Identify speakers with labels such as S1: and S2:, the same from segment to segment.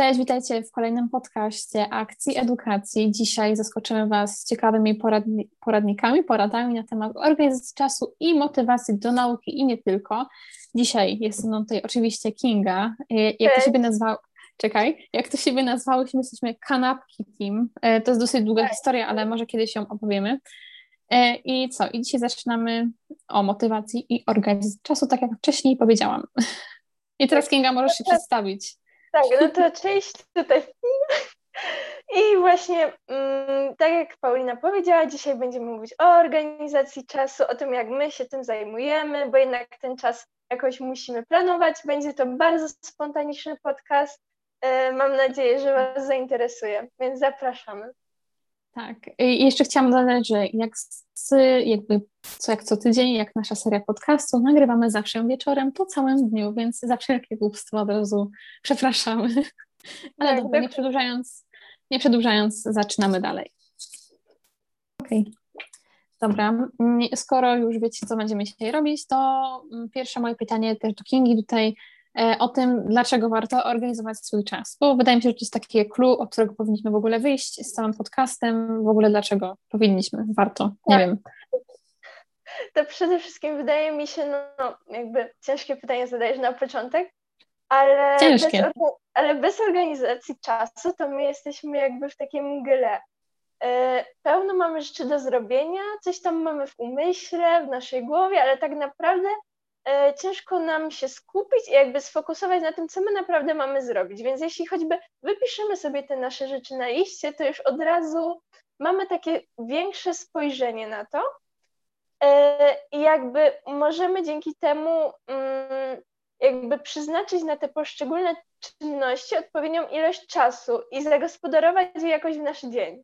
S1: Cześć, witajcie w kolejnym podcaście Akcji Edukacji. Dzisiaj zaskoczymy Was ciekawymi poradni poradnikami, poradami na temat organizacji czasu i motywacji do nauki i nie tylko. Dzisiaj jest no tutaj oczywiście Kinga. E, jak to siebie nazwał? Czekaj, jak to siebie nazwałyśmy, jesteśmy kanapki team. E, to jest dosyć długa tak. historia, ale może kiedyś ją opowiemy. E, I co? I dzisiaj zaczynamy o motywacji i organizacji czasu, tak jak wcześniej powiedziałam. I teraz Kinga możesz się przedstawić.
S2: Tak, no to cześć tutaj. I właśnie, mm, tak jak Paulina powiedziała, dzisiaj będziemy mówić o organizacji czasu, o tym, jak my się tym zajmujemy, bo jednak ten czas jakoś musimy planować. Będzie to bardzo spontaniczny podcast. E, mam nadzieję, że Was zainteresuje, więc zapraszamy.
S1: Tak. I jeszcze chciałam dodać, że jak, z, jakby co jak co tydzień, jak nasza seria podcastu, nagrywamy zawsze wieczorem po całym dniu, więc za wszelkie głupstwo od razu przepraszamy. Ale tak, dobra, nie przedłużając, nie przedłużając, zaczynamy dalej. Okej. Okay. Dobra, skoro już wiecie, co będziemy dzisiaj robić, to mm, pierwsze moje pytanie też do Kingi tutaj o tym, dlaczego warto organizować swój czas. Bo wydaje mi się, że to jest takie clue, od którego powinniśmy w ogóle wyjść z całym podcastem, w ogóle dlaczego powinniśmy, warto, nie tak. wiem.
S2: To przede wszystkim wydaje mi się, no jakby ciężkie pytanie zadajesz na początek, ale bez, ale bez organizacji czasu to my jesteśmy jakby w takim mgle. E, pełno mamy rzeczy do zrobienia, coś tam mamy w umyśle, w naszej głowie, ale tak naprawdę E, ciężko nam się skupić i jakby sfokusować na tym, co my naprawdę mamy zrobić. Więc jeśli choćby wypiszemy sobie te nasze rzeczy na liście, to już od razu mamy takie większe spojrzenie na to. E, I jakby możemy dzięki temu mm, jakby przeznaczyć na te poszczególne czynności odpowiednią ilość czasu i zagospodarować je jakoś w nasz dzień.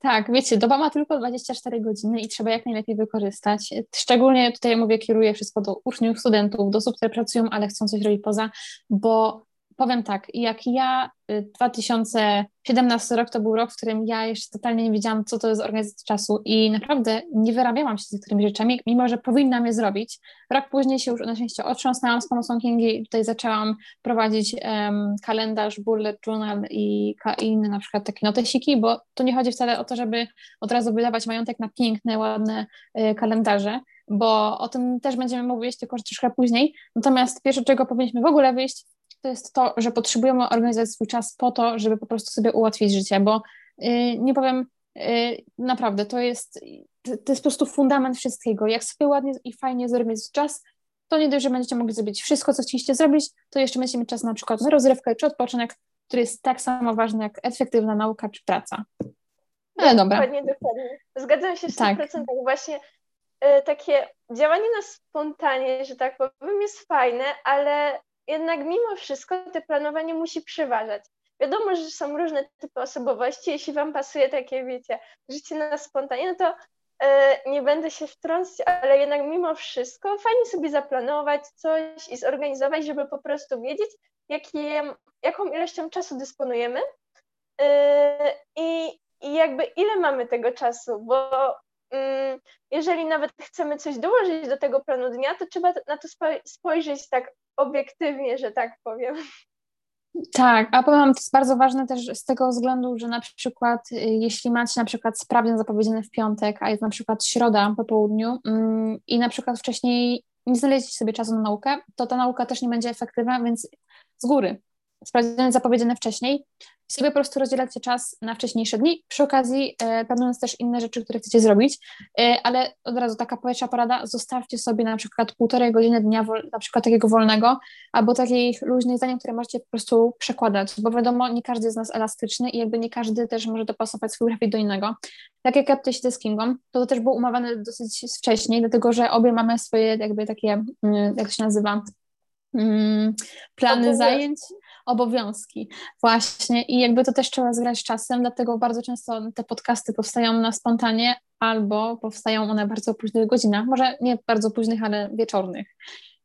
S1: Tak, wiecie, doba ma tylko 24 godziny i trzeba jak najlepiej wykorzystać. Szczególnie tutaj mówię, kieruję wszystko do uczniów, studentów, do osób, które pracują, ale chcą coś robić poza, bo powiem tak, jak ja 2017 y, rok to był rok, w którym ja jeszcze totalnie nie wiedziałam, co to jest organizacja czasu i naprawdę nie wyrabiałam się z niektórymi rzeczami, mimo że powinnam je zrobić. Rok później się już na szczęście otrząsnęłam z pomocą Kingi i tutaj zaczęłam prowadzić um, kalendarz, bullet journal i, i inne na przykład takie notesiki, bo tu nie chodzi wcale o to, żeby od razu wydawać majątek na piękne, ładne y, kalendarze, bo o tym też będziemy mówić, tylko troszkę później. Natomiast pierwsze, czego powinniśmy w ogóle wyjść, to jest to, że potrzebujemy organizować swój czas po to, żeby po prostu sobie ułatwić życie, bo yy, nie powiem, yy, naprawdę, to jest, to jest po prostu fundament wszystkiego. Jak sobie ładnie i fajnie zorganizować czas, to nie dość, że będziecie mogli zrobić wszystko, co chcieliście zrobić, to jeszcze będziecie mieć czas na przykład na rozrywkę czy odpoczynek, który jest tak samo ważny jak efektywna nauka czy praca.
S2: Ale dobra. Dokładnie, dokładnie. Zgadzam się w 100%. Tak. Właśnie y, takie działanie na spontanie, że tak powiem, jest fajne, ale jednak mimo wszystko te planowanie musi przeważać. Wiadomo, że są różne typy osobowości. Jeśli Wam pasuje takie, wiecie, życie na spontanie, no to e, nie będę się wtrącać, ale jednak mimo wszystko fajnie sobie zaplanować coś i zorganizować, żeby po prostu wiedzieć, jakie, jaką ilością czasu dysponujemy e, i, i jakby ile mamy tego czasu, bo jeżeli nawet chcemy coś dołożyć do tego planu dnia, to trzeba na to spojrzeć tak obiektywnie, że tak powiem.
S1: Tak, a powiem, to jest bardzo ważne też z tego względu, że na przykład y, jeśli macie na przykład sprawdzian zapowiedziany w piątek, a jest na przykład środa po południu mm, i na przykład wcześniej nie znaleźliście sobie czasu na naukę, to ta nauka też nie będzie efektywna, więc z góry sprawdziany zapowiedziane wcześniej sobie po prostu rozdzielacie czas na wcześniejsze dni, przy okazji e, planując też inne rzeczy, które chcecie zrobić, e, ale od razu taka pierwsza porada, zostawcie sobie na przykład półtorej godziny dnia, na przykład takiego wolnego, albo takich luźnych zdań, które możecie po prostu przekładać, bo wiadomo, nie każdy z nas elastyczny i jakby nie każdy też może dopasować swój grafik do innego. Tak jak ja tutaj siedzę z Kingą, to, to też było umawiane dosyć wcześniej, dlatego że obie mamy swoje jakby takie, mm, jak to się nazywa, mm, plany zajęć obowiązki. Właśnie i jakby to też trzeba zgrać czasem, dlatego bardzo często te podcasty powstają na spontanie albo powstają one bardzo późnych godzinach, może nie bardzo późnych, ale wieczornych.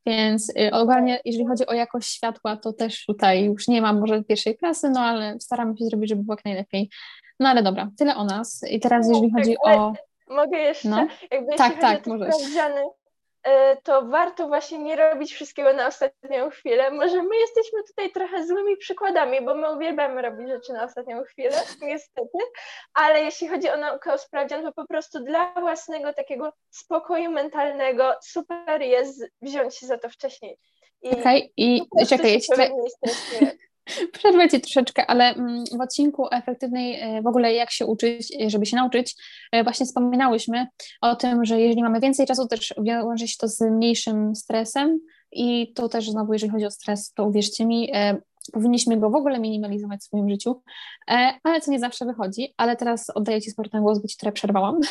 S1: Więc y, ogólnie, jeżeli chodzi o jakość światła, to też tutaj już nie mam może pierwszej klasy, no ale staramy się zrobić, żeby było jak najlepiej. No ale dobra, tyle o nas. I teraz jeżeli chodzi o...
S2: Mogę jeszcze, no. jakby tak, tak, e, to warto właśnie nie robić wszystkiego na ostatnią chwilę. Może my jesteśmy tutaj trochę złymi przykładami, bo my uwielbiamy robić rzeczy na ostatnią chwilę, niestety, ale jeśli chodzi o naukę o sprawdzian, to po prostu dla własnego takiego spokoju mentalnego super jest wziąć się za to wcześniej.
S1: Okej, okay, i czekaj, jeśli... Przerwę Ci troszeczkę, ale mm, w odcinku efektywnej e, w ogóle jak się uczyć, e, żeby się nauczyć, e, właśnie wspominałyśmy o tym, że jeżeli mamy więcej czasu, też wiąże się to z mniejszym stresem i to też znowu, jeżeli chodzi o stres, to uwierzcie mi, powinniśmy go w ogóle minimalizować w swoim życiu, ale co nie zawsze wychodzi, ale teraz oddaję Ci sport na głos, bo Ci trochę przerwałam.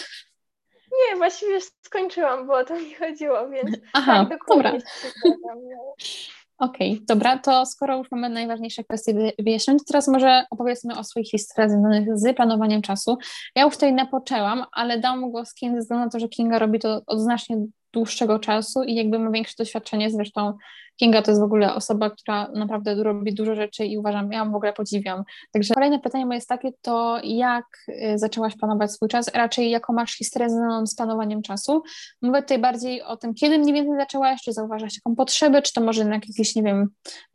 S2: Nie, właściwie skończyłam, bo o to mi chodziło, więc
S1: Aha, tak, dobra. Okej, okay, dobra, to skoro już mamy najważniejsze kwestie wyjaśnione, to teraz może opowiedzmy o swoich historiach związanych z planowaniem czasu. Ja już tutaj napoczęłam, ale dam głos Kinga ze względu na to, że Kinga robi to od znacznie dłuższego czasu i jakby ma większe doświadczenie, zresztą Kinga to jest w ogóle osoba, która naprawdę robi dużo rzeczy i uważam, ja w ogóle podziwiam. Także kolejne pytanie moje jest takie, to jak y, zaczęłaś planować swój czas, raczej jaką masz historię związaną z planowaniem czasu? Mówię tutaj bardziej o tym, kiedy mniej więcej zaczęłaś, czy zauważasz jaką potrzebę, czy to może na jakiś, nie wiem,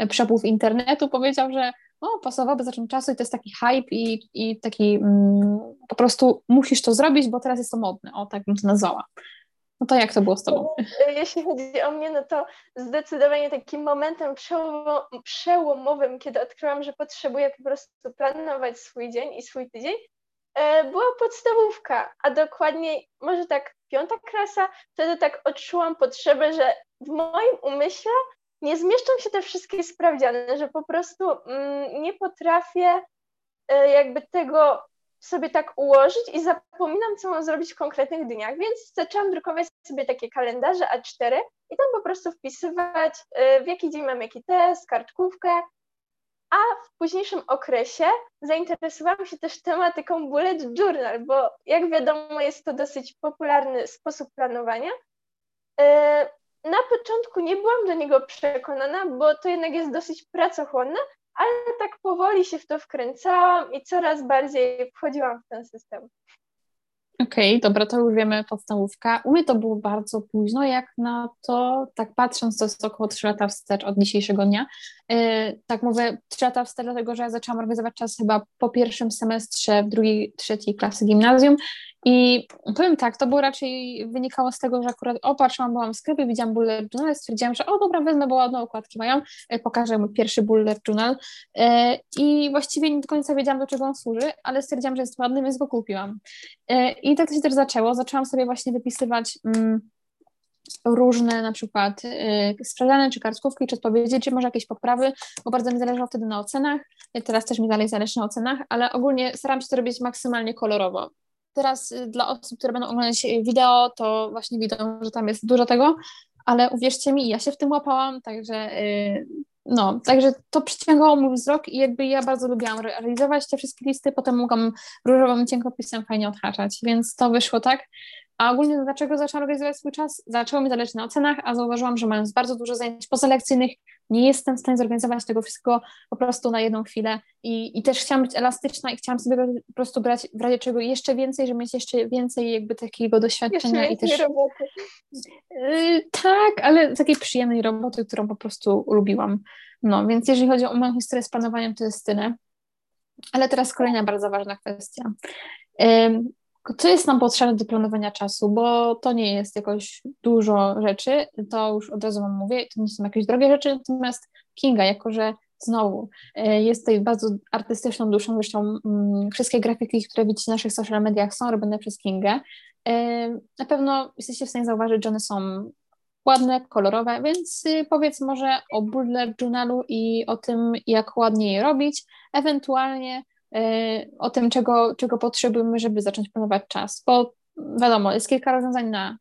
S1: przepływ internetu powiedział, że o, pasowałoby zacząć czasu i to jest taki hype i, i taki mm, po prostu musisz to zrobić, bo teraz jest to modne, o tak bym to nazwała. No to jak to było z Tobą?
S2: E, jeśli chodzi o mnie, no to zdecydowanie takim momentem przełomowym, kiedy odkryłam, że potrzebuję po prostu planować swój dzień i swój tydzień, e, była podstawówka, a dokładniej może tak piąta klasa. Wtedy tak odczułam potrzebę, że w moim umyśle nie zmieszczą się te wszystkie sprawdziane, że po prostu mm, nie potrafię e, jakby tego sobie tak ułożyć i zapominam, co mam zrobić w konkretnych dniach, więc zaczęłam drukować sobie takie kalendarze A4 i tam po prostu wpisywać, y, w jaki dzień mam jaki test, kartkówkę, a w późniejszym okresie zainteresowałam się też tematyką bullet journal, bo jak wiadomo jest to dosyć popularny sposób planowania. Y, na początku nie byłam do niego przekonana, bo to jednak jest dosyć pracochłonne, ale tak powoli się w to wkręcałam i coraz bardziej wchodziłam w ten system.
S1: Okej, okay, dobra, to już wiemy podstawówka. U mnie to było bardzo późno, jak na to, tak patrząc, to jest około 3 lata wstecz od dzisiejszego dnia. Yy, tak mówię 3 lata wstecz, dlatego że ja zaczęłam organizować czas chyba po pierwszym semestrze w drugiej, trzeciej klasy gimnazjum i powiem tak, to było raczej wynikało z tego, że akurat opatrzyłam, byłam w sklepie, widziałam bullet journal, stwierdziłam, że o dobra, wezmę, bo ładne okładki mają, e, pokażę mój pierwszy bullet journal. E, i właściwie nie do końca wiedziałam, do czego on służy, ale stwierdziłam, że jest ładny, więc go kupiłam. E, I tak to się też zaczęło, zaczęłam sobie właśnie wypisywać mm, różne na przykład sprawdzane czy kartkówki, czy odpowiedzi, czy może jakieś poprawy, bo bardzo mi zależało wtedy na ocenach, teraz też mi dalej zależy na ocenach, ale ogólnie staram się to robić maksymalnie kolorowo teraz y, dla osób, które będą oglądać y, wideo, to właśnie widzą, że tam jest dużo tego, ale uwierzcie mi, ja się w tym łapałam, także y, no, także to przyciągało mój wzrok i jakby ja bardzo lubiłam realizować te wszystkie listy, potem mogłam różowym cienkopisem fajnie odhaczać, więc to wyszło tak, a ogólnie dlaczego zaczęłam organizować swój czas? Zaczęło mi zależeć na ocenach, a zauważyłam, że mając bardzo dużo zajęć pozalekcyjnych, nie jestem w stanie zorganizować tego wszystkiego po prostu na jedną chwilę i, i też chciałam być elastyczna i chciałam sobie po prostu brać w razie czego jeszcze więcej, żeby mieć jeszcze więcej jakby takiego doświadczenia
S2: jeszcze i też... roboty.
S1: Yy, tak, ale takiej przyjemnej roboty, którą po prostu lubiłam. No, więc jeżeli chodzi o moją historię z planowaniem, to jest tyle. Ale teraz kolejna bardzo ważna kwestia. Co jest nam potrzebne do planowania czasu, bo to nie jest jakoś dużo rzeczy, to już od razu Wam mówię, to nie są jakieś drogie rzeczy, natomiast Kinga, jako że znowu e, jest tutaj bardzo artystyczną duszą, zresztą mm, wszystkie grafiki, które widzicie na naszych social mediach są robione przez Kingę, e, na pewno jesteście w stanie zauważyć, że one są ładne, kolorowe, więc y, powiedz może o bullet journalu i o tym, jak ładnie je robić, ewentualnie o tym, czego, czego potrzebujemy, żeby zacząć planować czas. Bo wiadomo, jest kilka rozwiązań na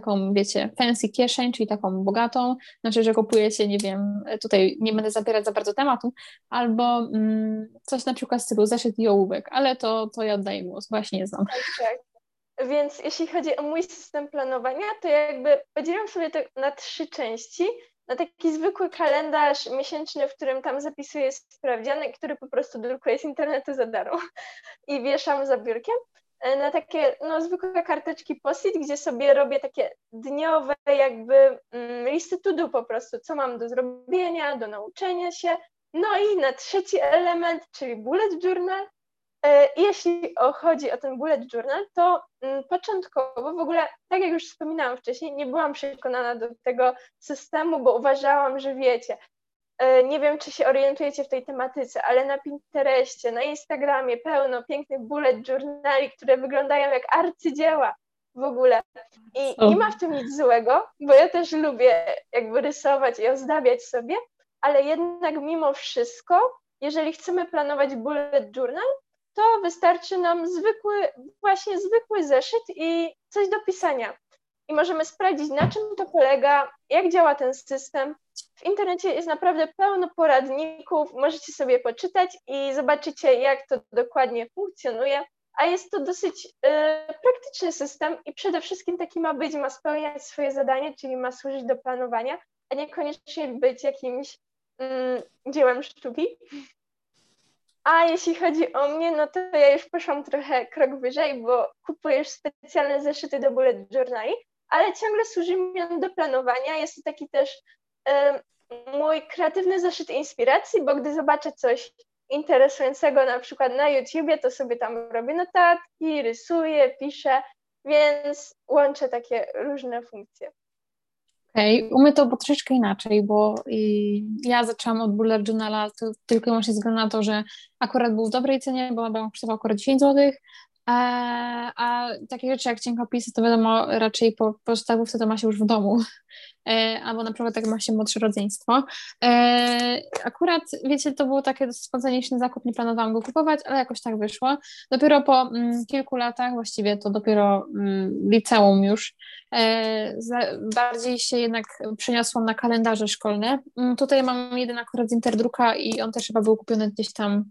S1: taką, wiecie, fancy kieszeń, czyli taką bogatą, znaczy, że kupujecie, nie wiem, tutaj nie będę zabierać za bardzo tematu, albo mm, coś na przykład w stylu zeszyt i ołówek, ale to, to ja oddaję głos, właśnie nie znam.
S2: Tak, tak. Więc jeśli chodzi o mój system planowania, to jakby podzielam sobie to na trzy części na taki zwykły kalendarz miesięczny, w którym tam zapisuję sprawdziany, który po prostu drukuję z internetu za darmo i wieszam za biurkiem. e, na takie no, zwykłe karteczki posit, gdzie sobie robię takie dniowe jakby mm, listy to po prostu, co mam do zrobienia, do nauczenia się. No i na trzeci element, czyli bullet journal. E, jeśli chodzi o ten bullet journal, to mm, początkowo w ogóle, tak jak już wspominałam wcześniej, nie byłam przekonana do tego systemu, bo uważałam, że wiecie, E, nie wiem, czy się orientujecie w tej tematyce, ale na Pinterestie, na Instagramie pełno pięknych bullet journali, które wyglądają jak arcydzieła w ogóle. I nie ma w tym nic złego, bo ja też lubię jakby rysować i ozdabiać sobie, ale jednak mimo wszystko, jeżeli chcemy planować bullet journal, to wystarczy nam zwykły, właśnie zwykły zeszyt i coś do pisania. I możemy sprawdzić, na czym to polega, jak działa ten system, w internecie jest naprawdę pełno poradników, możecie sobie poczytać i zobaczycie, jak to dokładnie funkcjonuje. A jest to dosyć y, praktyczny system i przede wszystkim taki ma być, ma spełniać swoje zadanie, czyli ma służyć do planowania, a niekoniecznie być jakimś y, dziełem sztuki. A jeśli chodzi o mnie, no to ja już poszłam trochę krok wyżej, bo kupujesz specjalne zeszyty do bullet journali, ale ciągle służy mi on do planowania. Jest to taki też mój kreatywny zeszyt inspiracji, bo gdy zobaczę coś interesującego na przykład na YouTubie, to sobie tam robię notatki, rysuję, piszę, więc łączę takie różne funkcje.
S1: Okej, okay. u mnie to było troszeczkę inaczej, bo ja zaczęłam od Bullet Journala tylko i wyłącznie ze względu na to, że akurat był w dobrej cenie, bo on kosztował akurat 10 zł, a, a takie rzeczy jak cienkopisy, to wiadomo, raczej po podstawówce to ma się już w domu, albo na przykład tak ma się młodsze rodzeństwo. E, akurat, wiecie, to było takie spontaniczny zakup, nie planowałam go kupować, ale jakoś tak wyszło. Dopiero po mm, kilku latach, właściwie to dopiero mm, liceum już, e, bardziej się jednak przeniosłam na kalendarze szkolne. Mm, tutaj mam jeden akurat z Interdruka i on też chyba był kupiony gdzieś tam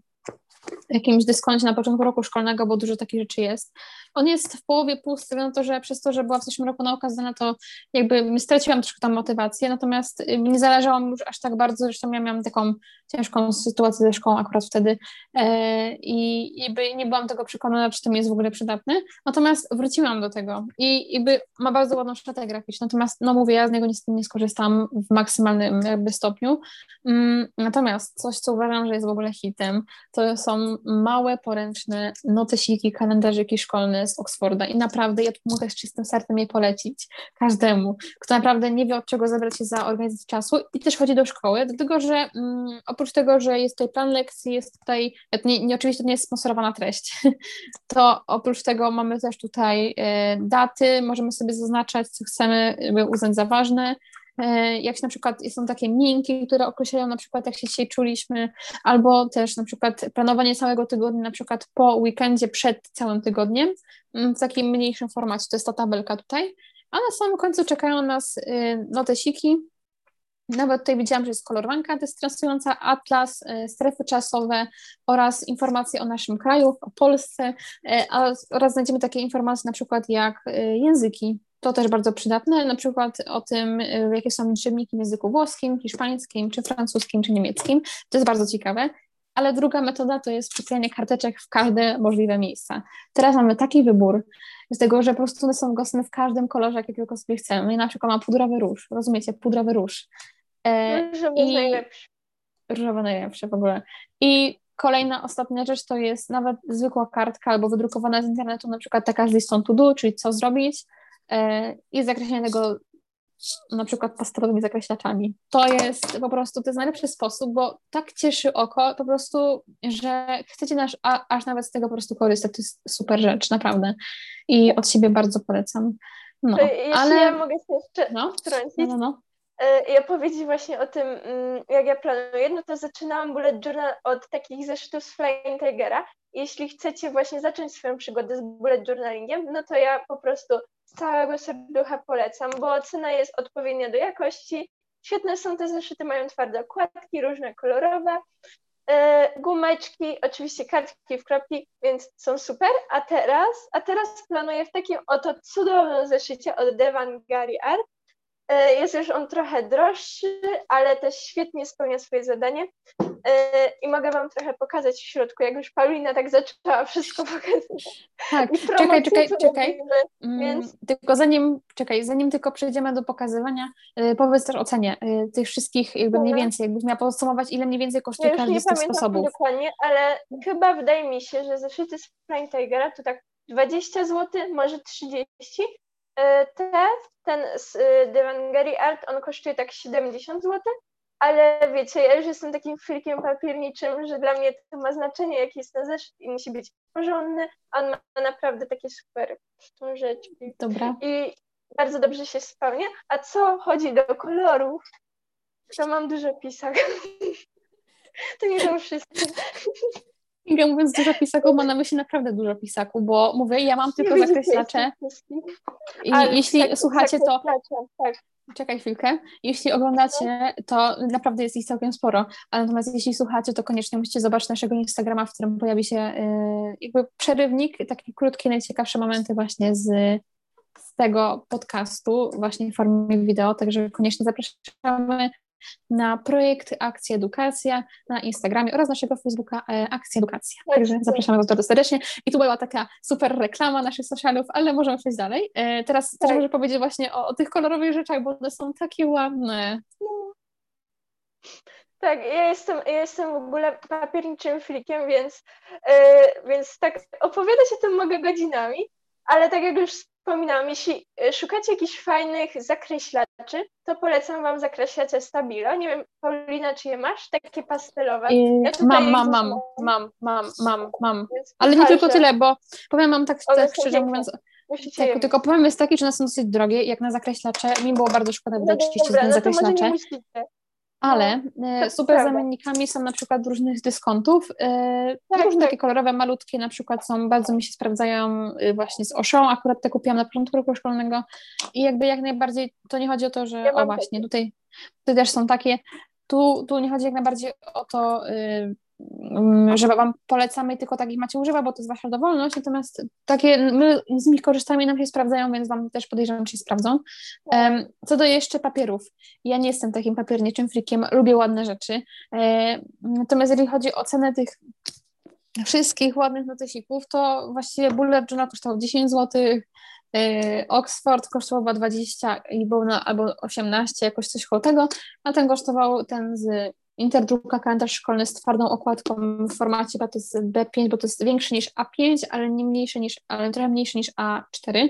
S1: jakimś dyskoncie na początku roku szkolnego, bo dużo takich rzeczy jest. On jest w połowie pusty, no to, że przez to, że była w zeszłym roku nauka zdana, to jakby straciłam troszkę tam motywację, natomiast y, nie zależało mi już aż tak bardzo, zresztą ja miałam taką ciężką sytuację ze szkołą akurat wtedy e, i jakby nie byłam tego przekonana, czy to mi jest w ogóle przydatne, natomiast wróciłam do tego i jakby ma bardzo ładną szatę graficzną, natomiast no mówię, ja z niego niestety nie skorzystam w maksymalnym jakby stopniu, mm, natomiast coś, co uważam, że jest w ogóle hitem, to są małe, poręczne notesiki, kalendarzyki szkolne z Oxforda i naprawdę ja tu mogę z czystym sercem je polecić każdemu, kto naprawdę nie wie od czego zabrać się za organizację czasu i też chodzi do szkoły, dlatego że mm, oprócz tego, że jest tutaj plan lekcji, jest tutaj, nie, nie, oczywiście to nie jest sponsorowana treść, to oprócz tego mamy też tutaj e, daty, możemy sobie zaznaczać, co chcemy uznać za ważne, jak na przykład są takie minki, które określają na przykład jak się dzisiaj czuliśmy, albo też na przykład planowanie całego tygodnia, na przykład po weekendzie przed całym tygodniem, mm, w takim mniejszym formacie, to jest ta tabelka tutaj, a na samym końcu czekają nas e, notesiki, nawet tutaj widziałam, że jest kolorowanka dystresująca, atlas, e, strefy czasowe oraz informacje o naszym kraju, o Polsce e, oraz znajdziemy takie informacje na przykład jak e, języki. To też bardzo przydatne, na przykład o tym, jakie są liczebniki w języku włoskim, hiszpańskim, czy francuskim, czy niemieckim. To jest bardzo ciekawe. Ale druga metoda to jest przyklejenie karteczek w każde możliwe miejsca. Teraz mamy taki wybór, z tego, że po prostu one są gosne w każdym kolorze, jaki tylko sobie chcemy. I na przykład mam pudrowy róż, rozumiecie, pudrowy róż.
S2: E, Różowy i... najlepszy.
S1: Różowe najlepsze w ogóle. I kolejna, ostatnia rzecz to jest nawet zwykła kartka albo wydrukowana z internetu, na przykład taka z listą to do, czyli co zrobić e, i zakreślenie tego na przykład pastelowymi zakreślaczami. To jest po prostu, to jest najlepszy sposób, bo tak cieszy oko po prostu, że chcecie nasz, a, aż nawet z tego po prostu korzystać. To jest super rzecz, naprawdę. I od siebie bardzo polecam. No,
S2: Jeśli ale... ja mogę się jeszcze no, wtrącić, no, no, no. E, i opowiedzieć właśnie o tym, mm, jak ja planuję, no to zaczynałam bullet journal od takich zeszytów z Flying Tigera. Jeśli chcecie właśnie zacząć swoją przygodę z bullet journalingiem, no to ja po prostu z całego serducha polecam, bo cena jest odpowiednia do jakości. Świetne są te zeszyty, mają twarde okładki, różne kolorowe, e, gumeczki, oczywiście kartki w kropki, więc są super. A teraz, a teraz planuję w takim oto cudownym zeszycie od Devan Gary Art, jest już on trochę droższy, ale też świetnie spełnia swoje zadanie. E, I mogę Wam trochę pokazać w środku, jak już Paulina tak zaczęła wszystko pokazywać.
S1: Tak, czekaj, czekaj, czekaj. Mm, więc... Tylko zanim, czekaj, zanim tylko przejdziemy do pokazywania, e, powiedz też o cenie tych wszystkich, jakby mniej więcej, jakbyś miała podsumować, ile mniej więcej kosztuje ja każdy z tych sposobów.
S2: Nie dokładnie, ale chyba wydaje mi się, że zeszyty z Flying Tigera to tak 20 zł, może 30, E, te, ten z y, Devangari Art, on kosztuje tak 70 zł, ale wiecie, ja już jestem takim frikiem papierniczym, że dla mnie to ma znaczenie, jaki jest ten zeszyt i musi być porządny, a on ma naprawdę takie super rzeczy.
S1: Dobra.
S2: I bardzo dobrze się spełnia. A co chodzi do kolorów, to mam dużo pisak. to nie są wszystkie.
S1: Inga mówiąc dużo pisaków, ma na myśli naprawdę dużo pisaków, bo mówię, ja mam tylko zakreślacze. i Ale jeśli tak, słuchacie to... Tak. Czekaj chwilkę. Jeśli oglądacie, to naprawdę jest ich całkiem sporo, ale natomiast jeśli słuchacie, to koniecznie musicie zobaczyć naszego Instagrama, w którym pojawi się yy, jakby przerywnik, takie krótkie, najciekawsze momenty właśnie z, z tego podcastu, właśnie w formie wideo, także koniecznie zapraszamy na projekt Akcja Edukacja na Instagramie oraz naszego Facebooka e, Akcja Edukacja. Także zapraszamy Was bardzo serdecznie. I tu była taka super reklama naszych socialów, ale możemy przejść dalej. E, teraz tak. też może powiedzieć właśnie o, o, tych kolorowych rzeczach, bo one są takie ładne.
S2: Tak, ja jestem, ja jestem w ogóle papierniczym flikiem, więc, yy, więc tak opowiadać o tym mogę godzinami, ale tak jak już wspominałam, jeśli e, szukacie jakichś fajnych zakreślaczy, to polecam Wam zakreślacze Stabilo. Nie wiem, Paulina, czy je masz? Takie pastelowe.
S1: Ja mam, mam, mam, mam, mam, mam, mam. Ale nie tylko tyle, bo powiem Wam tak, tak szczerze mówiąc, tak, tylko powiem jest taki, że one są dosyć drogie, jak na zakreślacze. Mi było bardzo szkoda wydać 30 no, no, zakreślacze. Ale no, e, super prawda. zamiennikami są na przykład różnych dyskontów. E, tak, różne tak. takie kolorowe, malutkie na przykład są, bardzo mi się sprawdzają y, właśnie z Oszą, akurat te kupiłam na początku roku szkolnego i jakby jak najbardziej, to nie chodzi o to, że ja o właśnie, tutaj, tutaj też są takie, tu, tu nie chodzi jak najbardziej o to, że Wam polecamy tylko takich macie używa, bo to jest Wasza dowolność, natomiast takie, my z nich korzystamy i nam się sprawdzają, więc Wam też podejrzewam, czy się sprawdzą. Co do jeszcze papierów, ja nie jestem takim papierniczym frikiem, lubię ładne rzeczy, natomiast jeżeli chodzi o cenę tych wszystkich ładnych notesików, to właściwie Bullet Journal kosztował 10 zł, Oxford kosztował 20 i był na, albo 18, jakoś coś koło tego, a ten kosztował ten z Interdruka kalendarz szkolny z twardą okładką w formacie, bo to jest B5, bo to jest większy niż A5, ale nie mniejszy niż, ale trochę mniejszy niż A4.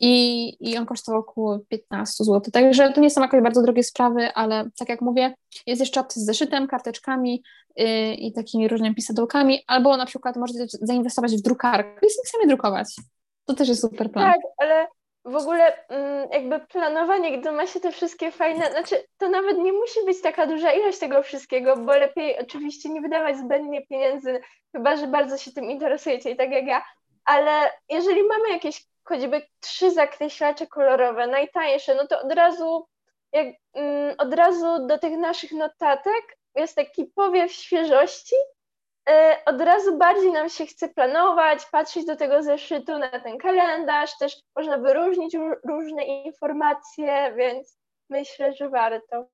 S1: I, I on kosztował około 15 zł. Także to nie są jakieś bardzo drogie sprawy, ale tak jak mówię, jest jeszcze opcja z zeszytem, karteczkami yy, i takimi różnymi pisadełkami, albo na przykład możecie zainwestować w drukarkę i sami drukować. To też jest super plan.
S2: Tak, ale w ogóle mm, jakby planowanie, gdy ma się te wszystkie fajne, znaczy to nawet nie musi być taka duża ilość tego wszystkiego, bo lepiej oczywiście nie wydawać zbędnie pieniędzy, chyba że bardzo się tym interesujecie i tak jak ja, ale jeżeli mamy jakieś choćby trzy zakreślacze kolorowe, najtańsze, no to od razu jak, mm, od razu do tych naszych notatek jest taki powiew świeżości od razu bardziej nam się chce planować, patrzeć do tego zeszytu na ten kalendarz, też można wyróżnić różne informacje, więc myślę, że warto.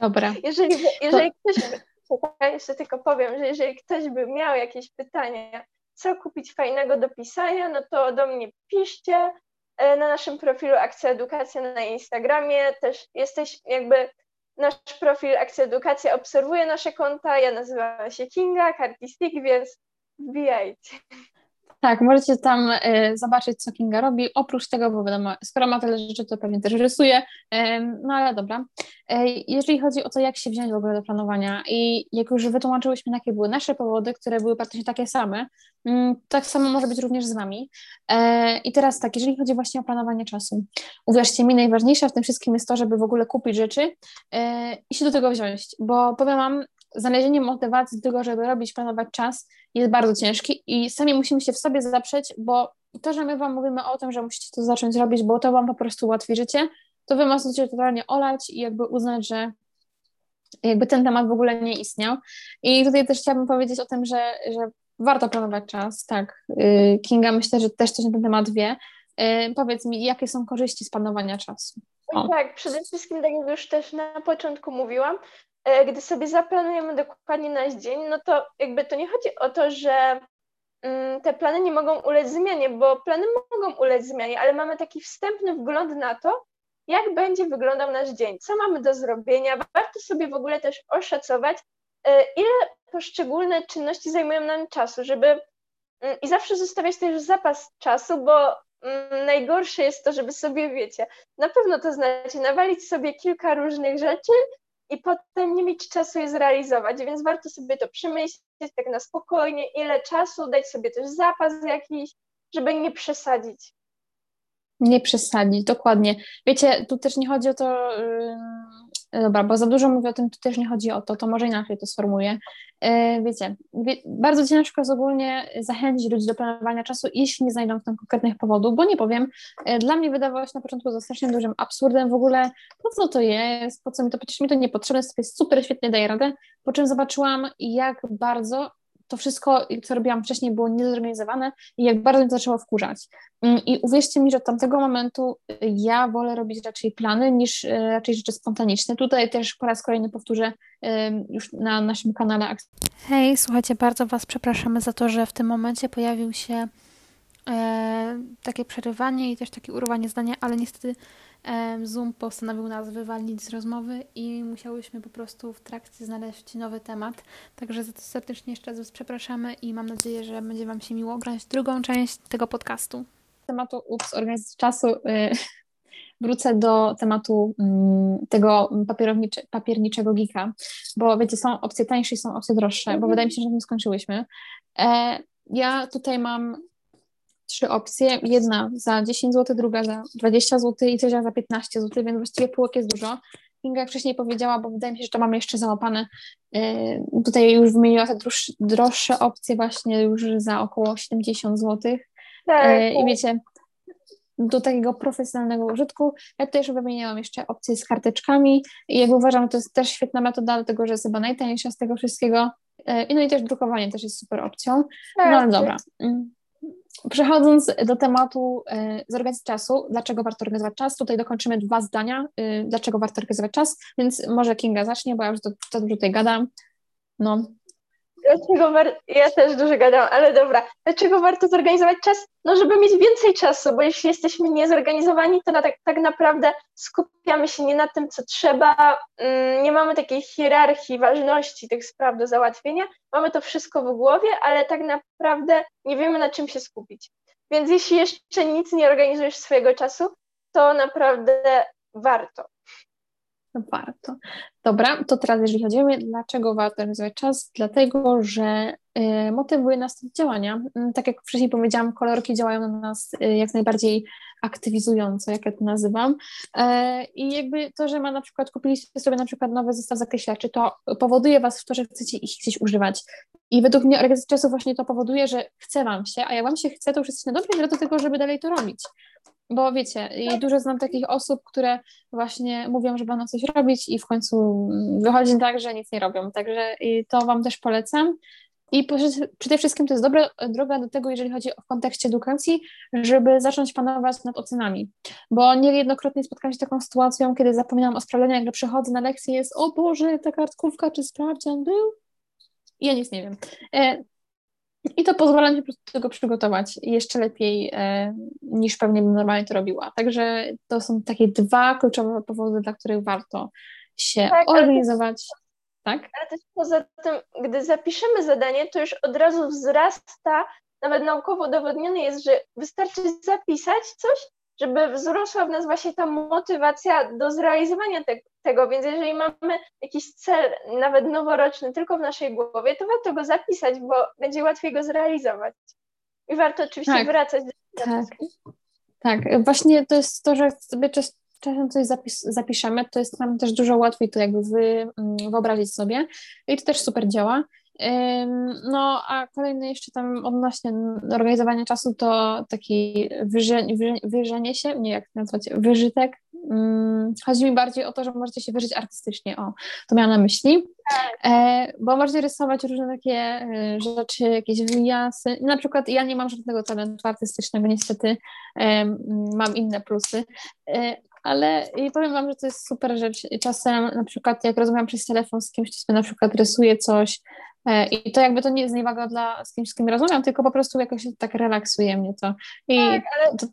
S1: Dobra.
S2: Jeżeli, jeżeli to... ktoś by, jeszcze tylko powiem, że jeżeli ktoś by miał jakieś pytania, co kupić fajnego do pisania, no to do mnie piszcie e, na naszym profilu Akcja Edukacja na Instagramie. Też jesteś jakby nasz profil Akcja Edukacja obserwuje nasze konta. Ja nazywam się Kinga, Kartistik, więc wbijajcie.
S1: Tak, możecie tam y, zobaczyć, co Kinga robi. Oprócz tego, bo wiadomo, skoro ma tyle rzeczy, to pewnie też rysuje. No ale dobra. Jeżeli chodzi o to, jak się wziąć w ogóle do planowania i jak już wytłumaczyłyśmy, jakie były nasze powody, które były praktycznie takie same, mm, tak samo może być również z Wami. I teraz tak, jeżeli chodzi właśnie o planowanie czasu, uwierzcie mi, najważniejsze w tym wszystkim jest to, żeby w ogóle kupić rzeczy i się do tego wziąć, bo powiem Wam, znalezienie motywacji do tego, żeby robić, planować czas jest bardzo ciężki i sami musimy się w sobie zaprzeć, bo to, że my Wam mówimy o tym, że musicie to zacząć robić, bo to Wam po prostu ułatwi życie, to Wy możecie totalnie olać i jakby uznać, że jakby ten temat w ogóle nie istniał. I tutaj też chciałabym powiedzieć o tym, że, że warto planować czas, tak. Y, Kinga myślę, że też coś na ten temat wie. Y, powiedz mi, jakie są korzyści z planowania czasu?
S2: O. Tak, przede wszystkim, tak jak już też na początku mówiłam, gdy sobie zaplanujemy dokładnie nasz dzień, no to jakby to nie chodzi o to, że mm, te plany nie mogą ulec zmianie, bo plany mogą ulec zmianie, ale mamy taki wstępny wgląd na to, jak będzie wyglądał nasz dzień, co mamy do zrobienia. Warto sobie w ogóle też oszacować, e, ile poszczególne czynności zajmują nam czasu, żeby mm, i zawsze zostawiać też zapas czasu, bo mm, najgorsze jest to, żeby sobie, wiecie, na pewno to znacie, nawalić sobie kilka różnych rzeczy i potem nie mieć czasu je zrealizować, więc warto sobie to przemyśleć tak na spokojnie, ile czasu, dać sobie też zapas jakiś, żeby nie przesadzić.
S1: Nie przesadzić, dokładnie. Wiecie, tu też nie chodzi o to, yy, dobra, bo za dużo mówię o tym, tu też nie chodzi o to, to może inaczej to sformułuję. Yy, wiecie, wie, bardzo ciężko jest ogólnie zachęcić ludzi do planowania czasu, jeśli nie znajdą w tym konkretnych powodów, bo nie powiem, yy, dla mnie wydawało się na początku to strasznie dużym absurdem w ogóle, po co to jest, po co mi to, przecież mi to niepotrzebne, jest super, świetnie daje radę, po czym zobaczyłam, jak bardzo to wszystko, co robiłam wcześniej, było niezorganizowane i jak bardzo mnie zaczęło wkurzać. Mm, I uwierzcie mi, że od tamtego momentu y, ja wolę robić raczej plany niż y, raczej rzeczy spontaniczne. Tutaj też po raz kolejny powtórzę już na naszym kanale. Hej, słuchajcie, bardzo Was przepraszamy za to, że w tym momencie pojawił się e, takie przerywanie i też takie urwanie zdania, ale niestety Zoom postanowił nas wywalić z rozmowy i musiałyśmy po prostu w trakcie znaleźć nowy temat. Także za to serdecznie jeszcze raz przepraszamy i mam nadzieję, że będzie Wam się miło oglądać drugą część tego podcastu. Tematu ups, organizacji czasu y, wrócę do tematu mm, tego papierniczego gika, bo wiecie, są opcje tańsze i są opcje droższe, bo mhm. wydaje mi się, że nie skończyłyśmy. E, ja tutaj mam trzy opcje. Jedna za 10 zł, druga za 20 zł i trzecia za 15 zł, więc właściwie półek jest dużo. Kinga jak wcześniej powiedziała, bo wydaje mi się, że to mamy jeszcze załapane. Yy, tutaj już wymieniła te droższe, opcje właśnie już za około 70 zł. Tak. Yy, I wiecie, do takiego profesjonalnego użytku. Ja tutaj już wymieniłam jeszcze opcje z karteczkami i jak uważam, to jest też świetna metoda, dlatego że jest chyba najtańsza z tego wszystkiego. I no i też drukowanie też jest super opcją. No tak. ale dobra. Przechodząc do tematu y, zorganizacji czasu, dlaczego warto organizować czas, tutaj dokończymy dwa zdania, y, dlaczego warto organizować czas, więc może Kinga zacznie, bo ja już za dużo tutaj gadam. No.
S2: Dlaczego war... Ja też dużo gadam, ale dobra. Dlaczego warto zorganizować czas? No, żeby mieć więcej czasu, bo jeśli jesteśmy niezorganizowani, to na tak, tak naprawdę skupiamy się nie na tym, co trzeba, mm, nie mamy takiej hierarchii ważności tych spraw do załatwienia. Mamy to wszystko w głowie, ale tak naprawdę nie wiemy, na czym się skupić. Więc jeśli jeszcze nic nie organizujesz swojego czasu, to naprawdę warto.
S1: Warto. Dobra, to teraz jeżeli chodzi o mnie, dlaczego warto organizować czas? Dlatego, że y, motywuje nas do działania. Y, tak jak wcześniej powiedziałam, kolorki działają na nas y, jak najbardziej aktywizująco, jak ja to nazywam. E, I jakby to, że ma na przykład kupiliście sobie na przykład nowy zestaw zakreślaczy, to powoduje was w to, że chcecie ich gdzieś używać. I według mnie organizacja czasu właśnie to powoduje, że chce wam się, a jak wam się chce, to już jesteście na dobrej do tego, żeby dalej to robić. Bo wiecie, i dużo znam takich osób, które właśnie mówią, że będą coś robić i w końcu wychodzi tak, że nic nie robią. Także to Wam też polecam. I przede wszystkim to jest dobra droga do tego, jeżeli chodzi o kontekście edukacji, żeby zacząć panować nad ocenami. Bo niejednokrotnie spotkałam się z taką sytuacją, kiedy zapominam o sprawdzeniu, jak przychodzę na lekcję, jest o Boże, ta kartkówka czy sprawdzian był? Ja nic nie wiem. I to pozwala mi po prostu tego przygotować jeszcze lepiej e, niż pewnie bym normalnie to robiła. Także to są takie dwa kluczowe powody, dla których warto się tak, organizować.
S2: Ale tak? Ale też poza tym, gdy zapiszemy zadanie, to już od razu wzrasta, nawet naukowo udowodnione jest, że wystarczy zapisać coś, żeby wzrosła w nas właśnie ta motywacja do zrealizowania te, tego. Więc jeżeli mamy jakiś cel, nawet noworoczny, tylko w naszej głowie, to warto go zapisać, bo będzie łatwiej go zrealizować. I warto oczywiście tak, wracać do
S1: tak. tak, właśnie to jest to, że sobie czasem coś zapis, zapiszemy, to jest nam też dużo łatwiej to jakby wy, mm, wyobrazić sobie i to też super działa. No, a kolejny jeszcze tam odnośnie organizowania czasu to taki wyżenie, się, nie jak to nazwać, wyżytek. Chodzi mi bardziej o to, że możecie się wyżyć artystycznie, o, to miałam na myśli, e, bo możecie rysować różne takie e, rzeczy, jakieś wyjazdy. Na przykład ja nie mam żadnego talentu artystycznego, niestety mam inne plusy, e, ale i powiem Wam, że to jest super rzecz. Czasem na przykład jak rozmawiam przez telefon z kimś, to na przykład rysuję coś e, i to jakby to nie jest zniewaga dla z kimś, z kim rozmawiam, tylko po prostu jakoś tak relaksuje mnie to. I
S2: tak, ale... To,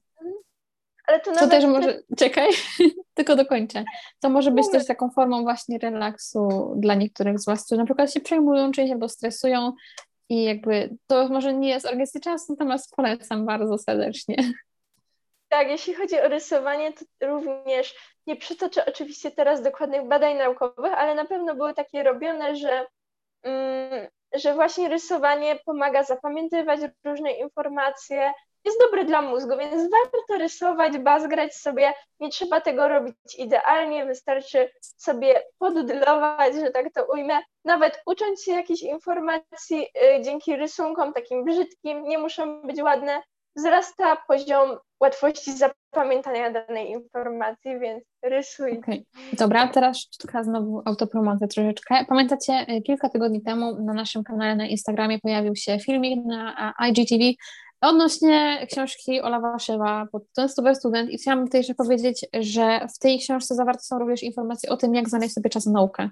S2: ale to,
S1: to też może, czekaj, tylko dokończę. To może być też taką formą właśnie relaksu dla niektórych z Was, którzy na przykład się przejmują czymś albo stresują i jakby to może nie jest organizacja czasu, natomiast polecam bardzo serdecznie.
S2: Tak, jeśli chodzi o rysowanie, to również nie przytoczę oczywiście teraz dokładnych badań naukowych, ale na pewno były takie robione, że, mm, że właśnie rysowanie pomaga zapamiętywać różne informacje, jest dobre dla mózgu, więc warto rysować, bazgrać sobie. Nie trzeba tego robić idealnie, wystarczy sobie podudlować, że tak to ujmę. Nawet ucząc się jakichś informacji yy, dzięki rysunkom takim brzydkim, nie muszą być ładne, wzrasta poziom łatwości zapamiętania danej informacji, więc rysuj. Okay.
S1: Dobra, teraz taka znowu autopromocja troszeczkę. Pamiętacie, y, kilka tygodni temu na naszym kanale na Instagramie pojawił się filmik na IGTV odnośnie książki Ola Waszewa pod tytułem Super Student i chciałam tutaj jeszcze powiedzieć, że w tej książce zawarte są również informacje o tym, jak znaleźć sobie czas na naukę.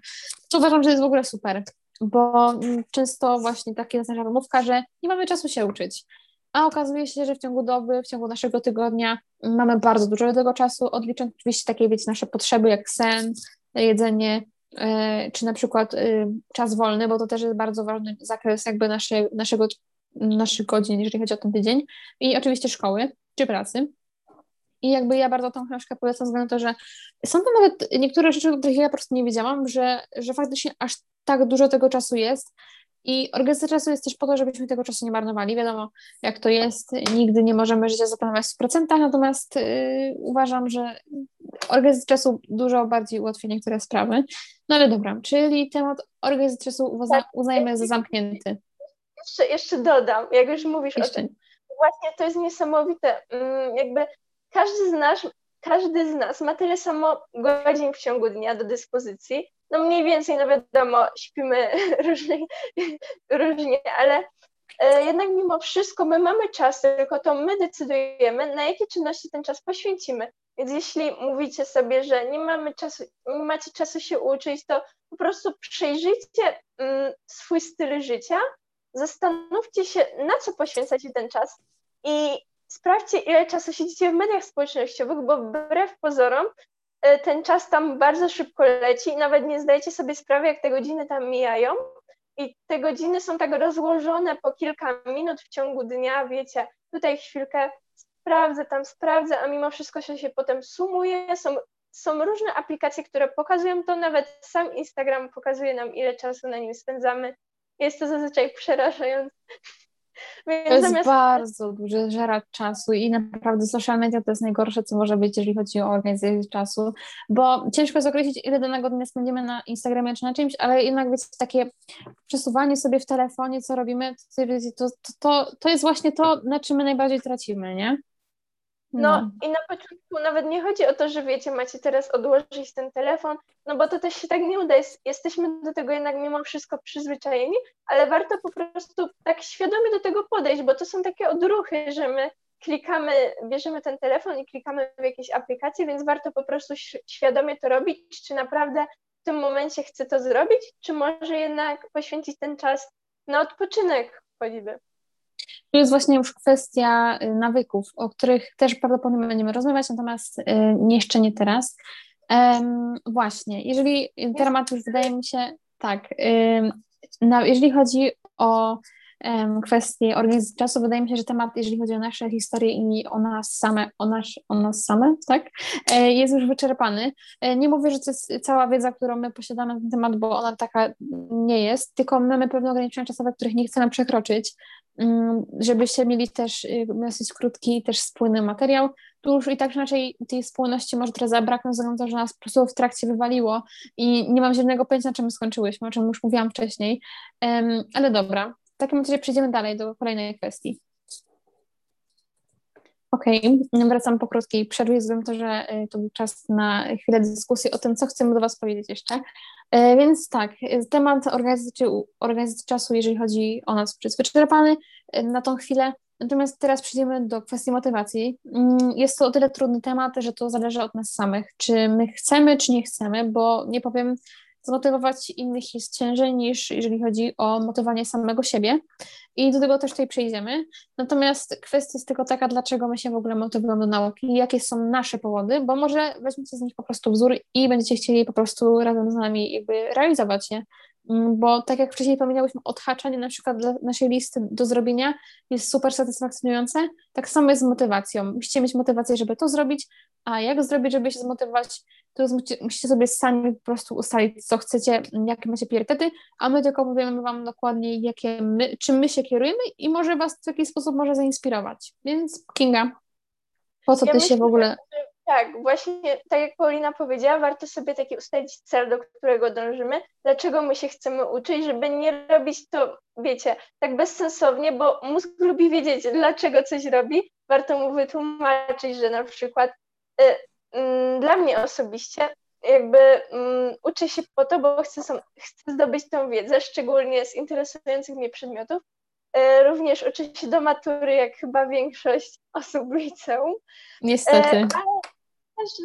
S1: To uważam, że jest w ogóle super, bo mm, często właśnie takie nasza wymówka, że nie mamy czasu się uczyć a okazuje się, że w ciągu doby, w ciągu naszego tygodnia mamy bardzo dużo tego czasu, odlicząc oczywiście takie, wiecie, nasze potrzeby jak sen, jedzenie, e, czy na przykład y, czas wolny, bo to też jest bardzo ważny zakres jakby nasze, naszego, naszych godzin, jeżeli chodzi o ten tydzień i oczywiście szkoły czy pracy. I jakby ja bardzo tą książkę polecam względu na to, że są to nawet niektóre rzeczy, o których ja po prostu nie wiedziałam, że, że faktycznie aż tak dużo tego czasu jest i organizacja czasu jest też po to, żebyśmy tego czasu nie marnowali. Wiadomo, jak to jest, nigdy nie możemy życia zaplanować w procentach, natomiast yy, uważam, że organizacja czasu dużo bardziej ułatwi niektóre sprawy. No ale dobra, czyli temat organizacji czasu uzna, tak. uznajmy za zamknięty.
S2: Jeszcze, jeszcze dodam, jak już mówisz jeszcze. o tym. Właśnie to jest niesamowite. Mm, jakby każdy z nas, każdy z nas ma tyle samo godzin w ciągu dnia do dyspozycji, no mniej więcej, no wiadomo, śpimy różnie, różnie ale e, jednak mimo wszystko my mamy czas, tylko to my decydujemy, na jakie czynności ten czas poświęcimy. Więc jeśli mówicie sobie, że nie mamy czasu, nie macie czasu się uczyć, to po prostu przejrzyjcie mm, swój styl życia, zastanówcie się, na co poświęcacie ten czas i sprawdźcie, ile czasu siedzicie w mediach społecznościowych, bo wbrew pozorom ten czas tam bardzo szybko leci i nawet nie zdajecie sobie sprawy, jak te godziny tam mijają. I te godziny są tak rozłożone po kilka minut w ciągu dnia, wiecie, tutaj chwilkę sprawdzę, tam sprawdzę, a mimo wszystko się, się potem sumuje. Są, są różne aplikacje, które pokazują to, nawet sam Instagram pokazuje nam, ile czasu na nim spędzamy. Jest to zazwyczaj przerażające.
S1: Więc to jest zamiast... bardzo duży żeracz czasu i naprawdę social media to jest najgorsze, co może być, jeżeli chodzi o organizację czasu, bo ciężko jest określić, ile danego dnia spędzimy na Instagramie czy na czymś, ale jednak wiecie, takie przesuwanie sobie w telefonie, co robimy, to, to, to jest właśnie to, na czym my najbardziej tracimy, nie?
S2: No, no, i na początku nawet nie chodzi o to, że wiecie, macie teraz odłożyć ten telefon, no bo to też się tak nie uda. Jest, jesteśmy do tego jednak mimo wszystko przyzwyczajeni, ale warto po prostu tak świadomie do tego podejść, bo to są takie odruchy, że my klikamy, bierzemy ten telefon i klikamy w jakieś aplikacje, więc warto po prostu świadomie to robić, czy naprawdę w tym momencie chcę to zrobić, czy może jednak poświęcić ten czas na odpoczynek choćby.
S1: To jest właśnie już kwestia y, nawyków, o których też prawdopodobnie będziemy rozmawiać, natomiast y, jeszcze nie teraz. Właśnie, jeżeli temat już wydaje mi się, tak, jeżeli chodzi o kwestię organizacji czasu, wydaje mi się, że temat, jeżeli chodzi o nasze historie i o nas same, o, nasz, o nas same, tak, e, jest już wyczerpany. E, nie mówię, że to jest cała wiedza, którą my posiadamy na ten temat, bo ona taka nie jest, tylko mamy pewne ograniczenia czasowe, których nie chcemy przekroczyć. Mm, żebyście mieli też y, dosyć krótki też spójny materiał. Tu już i tak inaczej tej spójności może trochę zabraknąć, ze względu że nas po prostu w trakcie wywaliło i nie mam żadnego pojęcia, na czym skończyłyśmy, o czym już mówiłam wcześniej. Ale dobra, takim razie przejdziemy dalej do kolejnej kwestii. Okej, okay. wracam po krótkiej przerwie, z to, że y, to był czas na chwilę dyskusji o tym, co chcemy do Was powiedzieć jeszcze. E, więc tak, temat organizacji, organizacji czasu, jeżeli chodzi o nas, jest wyczerpany e, na tą chwilę. Natomiast teraz przejdziemy do kwestii motywacji. Mm, jest to o tyle trudny temat, że to zależy od nas samych, czy my chcemy, czy nie chcemy, bo nie powiem, zmotywować innych jest ciężej niż jeżeli chodzi o motywowanie samego siebie. I do tego też tutaj przejdziemy. Natomiast kwestia jest tylko taka, dlaczego my się w ogóle motywujemy do nauki, jakie są nasze powody, bo może weźmiecie z nich po prostu wzór i będziecie chcieli po prostu razem z nami jakby realizować je. Mm, bo tak jak wcześniej powiedziałyśmy, odhaczanie na przykład dla naszej listy do zrobienia jest super satysfakcjonujące, tak samo jest z motywacją. Musicie mieć motywację, żeby to zrobić, a jak zrobić, żeby się zmotywować, to musicie sobie sami po prostu ustalić, co chcecie, jakie macie priorytety, a my tylko powiemy Wam dokładnie, jakie my, czym my się kierujemy i może Was w jakiś sposób może zainspirować. Więc Kinga, po co ja Ty myślę, się w ogóle...
S2: Tak, właśnie tak jak Paulina powiedziała, warto sobie taki ustalić cel, do którego dążymy, dlaczego my się chcemy uczyć, żeby nie robić to, wiecie, tak bezsensownie, bo mózg lubi wiedzieć, dlaczego coś robi. Warto mu wytłumaczyć, że na przykład y, y, dla mnie osobiście jakby y, uczę się po to, bo chcę, sam, chcę zdobyć tą wiedzę, szczególnie z interesujących mnie przedmiotów. Y, również uczę się do matury, jak chyba większość osób w liceum.
S1: Niestety. Y,
S2: ale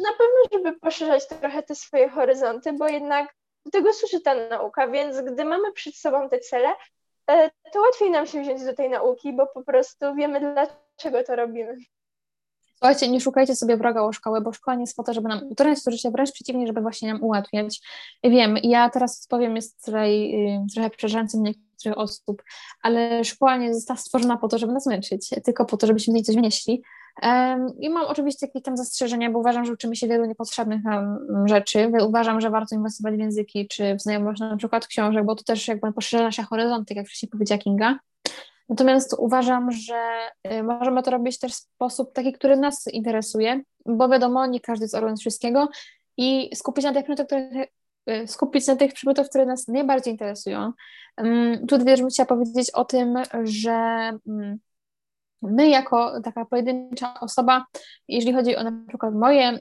S2: na pewno, żeby poszerzać trochę te swoje horyzonty, bo jednak do tego służy ta nauka, więc gdy mamy przed sobą te cele, e, to łatwiej nam się wziąć do tej nauki, bo po prostu wiemy, dlaczego to robimy.
S1: Słuchajcie, nie szukajcie sobie wroga o szkołę, bo szkoła nie jest po to, żeby nam utrudniać to życie, wręcz przeciwnie, żeby właśnie nam ułatwiać. Wiem, ja teraz powiem, jest tutaj trochę przerażający niektórych osób, ale szkoła nie została stworzona po to, żeby nas męczyć, tylko po to, żebyśmy z niej coś wynieśli. I mam oczywiście jakieś tam zastrzeżenia, bo uważam, że uczymy się wielu niepotrzebnych nam rzeczy. Uważam, że warto inwestować w języki czy w znajomość na przykład książek, bo to też jakby poszerza nasze horyzonty, jak wcześniej powiedziała Kinga. Natomiast uważam, że y, możemy to robić też w sposób taki, który nas interesuje, bo wiadomo, nie każdy jest organ wszystkiego i skupić na tych przedmiotach, które y, skupić na tych przedmiotach, które nas najbardziej interesują. Tu też bym chciała powiedzieć o tym, że mm, my jako taka pojedyncza osoba, jeżeli chodzi o na przykład moje, mm,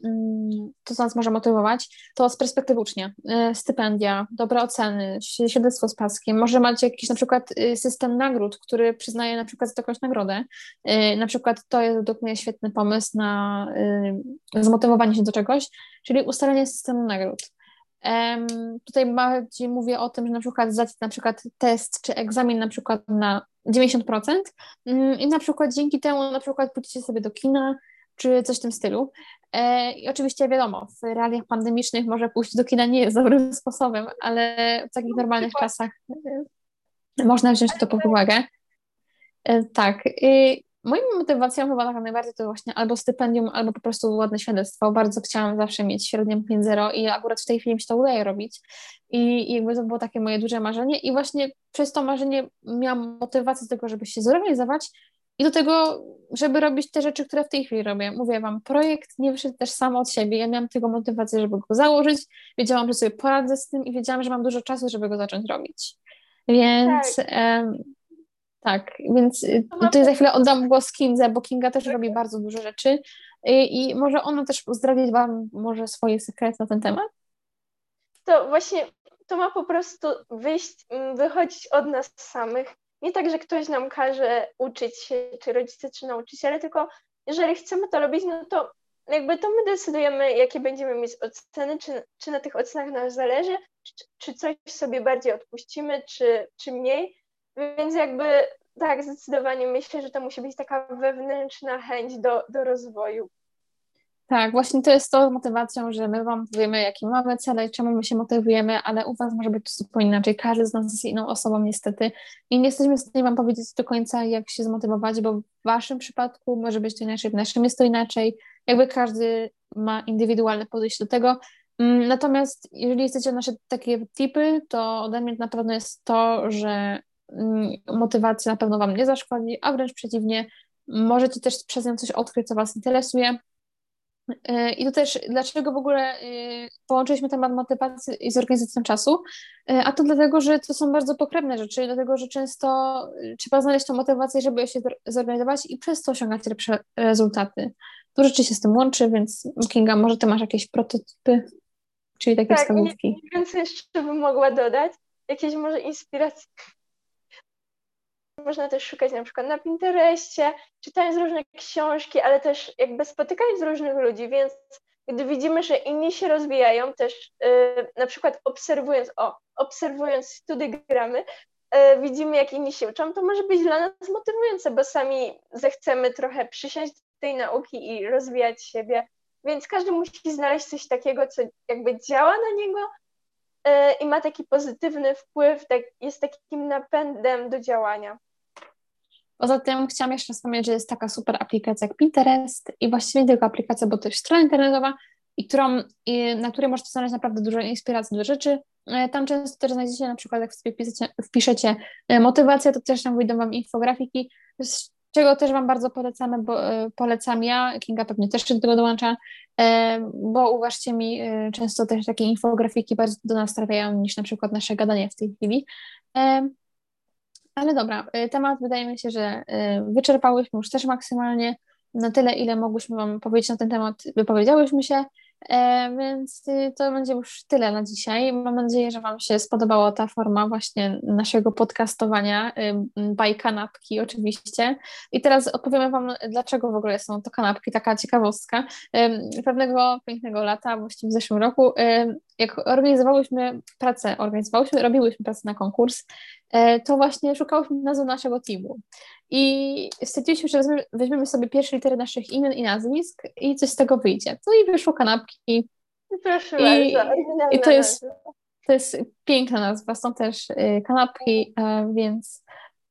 S1: to co nas może motywować, to z perspektywy ucznia, y, stypendia, dobre oceny, świadectwo z paskiem, może macie jakiś na przykład y, system nagród, który przyznaje na przykład za jakąś nagrodę, y, na przykład to jest według mnie świetny pomysł na zmotywowanie się do czegoś, czyli ustalenie systemu nagród. Um, tutaj bardziej mówię o tym, że na przykład zdać na przykład test czy egzamin na przykład na 90% mm, i na przykład dzięki temu na przykład pójdziecie sobie do kina czy coś w tym stylu. E, I oczywiście wiadomo, w realiach pandemicznych może pójść do kina nie jest dobrym sposobem, ale w takich normalnych czasach można wziąć to pod uwagę. E, tak. Moją motywacją chyba tak najbardziej to właśnie albo stypendium, albo po prostu ładne świadectwo. Bardzo chciałam zawsze mieć średnią 5.0 i akurat w tej chwili mi się to udaje robić. I, jakby to było takie moje duże marzenie i właśnie przez to marzenie miałam motywację do tego, żeby się zorganizować i do tego, żeby robić te rzeczy, które w tej chwili robię. Mówię Wam, projekt nie wyszedł też sam od siebie. Ja miałam tego motywację, żeby go założyć. Wiedziałam, że sobie poradzę z tym i wiedziałam, że mam dużo czasu, żeby go zacząć robić. Więc tak. Tak, więc y, tutaj za chwilę oddam głos Kindze, bo Kinga też robi bardzo dużo rzeczy i, i może ona też zdradzić Wam może swoje sekrety na ten temat?
S2: To właśnie to ma po prostu wyjść, mm, wychodzić od nas samych. Nie tak, że ktoś nam każe uczyć się, czy rodzice, czy nauczyciele, tylko jeżeli chcemy to robić, no to jakby to my decydujemy, jakie będziemy mieć oceny, czy, czy na tych ocenach nam zależy, czy, czy coś sobie bardziej odpuścimy, czy, czy mniej. Więc jakby tak, zdecydowanie myślę, że to musi być taka wewnętrzna chęć do, do rozwoju.
S1: Tak, właśnie to jest to motywacją, że my Wam powiemy, jakie mamy cele i czemu my się motywujemy, ale u Was może być to zupełnie inaczej. Każdy z nas jest inną osobą niestety i nie jesteśmy w stanie Wam powiedzieć do końca, jak się zmotywować, bo w Waszym przypadku może być to inaczej, w naszym jest to inaczej. Jakby każdy ma indywidualne podejście do tego. Mm, natomiast jeżeli chcecie nasze takie tipy, to ode mnie na pewno jest to, że motywacja na pewno Wam nie zaszkodzi, a wręcz przeciwnie, możecie też przez nią coś odkryć, co Was interesuje. Y, I to też, dlaczego w ogóle y, połączyliśmy temat motywacji z organizacją czasu? Y, a to dlatego, że to są bardzo pokrewne rzeczy, dlatego, że często trzeba znaleźć tą motywację, żeby się zorganizować i przez to osiągać lepsze rezultaty. Dużo rzeczy się z tym łączy, więc Kinga, może Ty masz jakieś prototypy, czyli takie tak, wskazówki?
S2: Tak, więcej jeszcze bym mogła dodać, jakieś może inspiracje można też szukać na przykład na Pinterestie, czytając różne książki, ale też jakby spotykając różnych ludzi, więc gdy widzimy, że inni się rozwijają, też yy, na przykład obserwując, o, obserwując studygramy, yy, widzimy, jak inni się uczą, to może być dla nas motywujące, bo sami zechcemy trochę przysiąść do tej nauki i rozwijać siebie, więc każdy musi znaleźć coś takiego, co jakby działa na niego yy, i ma taki pozytywny wpływ, tak, jest takim napędem do działania.
S1: Poza tym chciałam jeszcze wspomnieć, że jest taka super aplikacja jak Pinterest i właściwie tylko aplikacja, bo też strona internetowa, i którą, i, na której możecie znaleźć naprawdę dużo inspiracji do rzeczy. E, tam często też znajdziecie na przykład, jak sobie wpiszecie, wpiszecie motywację, to też tam wyjdą Wam infografiki, z czego też Wam bardzo polecamy, bo e, polecam ja, Kinga pewnie też się do tego dołącza, e, bo uważcie mi, często też takie infografiki bardzo do nas trafiają niż na przykład nasze gadanie w tej chwili. Ale dobra, y, temat wydaje mi się, że y, wyczerpałyśmy już też maksymalnie na tyle, ile mogłyśmy Wam powiedzieć na ten temat, wypowiedziałyśmy się. E, więc y, to będzie już tyle na dzisiaj. Mam nadzieję, że Wam się spodobała ta forma właśnie naszego podcastowania, by kanapki oczywiście. I teraz opowiemy Wam, dlaczego w ogóle są to kanapki, taka ciekawostka. Pewnego pięknego lata, właściwie w zeszłym roku, jak organizowałyśmy pracę, organizowałyśmy, robiłyśmy pracę na konkurs, to właśnie szukałyśmy nazwy naszego teamu. I stwierdziliśmy, że weźmiemy sobie pierwsze litery naszych imion i nazwisk i coś z tego wyjdzie. No i wyszło kanapki.
S2: Proszę I, bardzo.
S1: I to jest, to jest piękna nazwa, są też y, kanapki, e, więc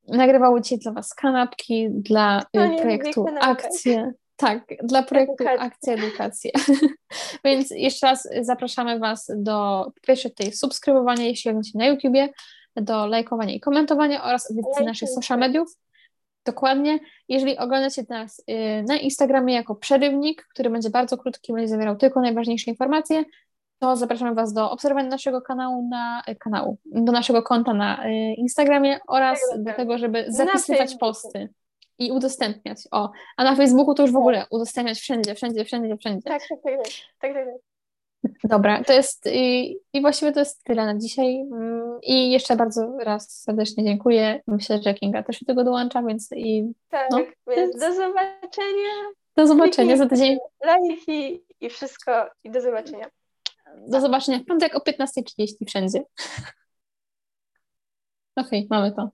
S1: nagrywały dzisiaj dla Was kanapki dla y, projektu Akcje. Tak, dla projektu Akcja Edukacja. Więc jeszcze raz zapraszamy Was do po pierwsze tej subskrybowania, jeśli oglądacie na YouTubie, do lajkowania i komentowania oraz edycji naszych social mediów. Dokładnie. Jeżeli oglądacie nas y, na Instagramie jako przerywnik, który będzie bardzo krótki, będzie zawierał tylko najważniejsze informacje, to zapraszamy Was do obserwowania naszego kanału na y, kanału, do naszego konta na y, Instagramie oraz tak, do tak. tego, żeby zapisywać posty i udostępniać. O, a na Facebooku to już w tak. ogóle udostępniać wszędzie, wszędzie, wszędzie, wszędzie.
S2: Tak, tak, tak. tak, tak, tak.
S1: Dobra, to jest i, i właściwie to jest tyle na dzisiaj. Mm, I jeszcze bardzo raz serdecznie dziękuję. Myślę, że Kinga też się tego dołącza, więc i.
S2: Tak, no, więc do zobaczenia.
S1: Do zobaczenia za tydzień.
S2: Lajki i wszystko i do zobaczenia.
S1: Do zobaczenia w piątek o 15.30 wszędzie. Okej, okay, mamy to.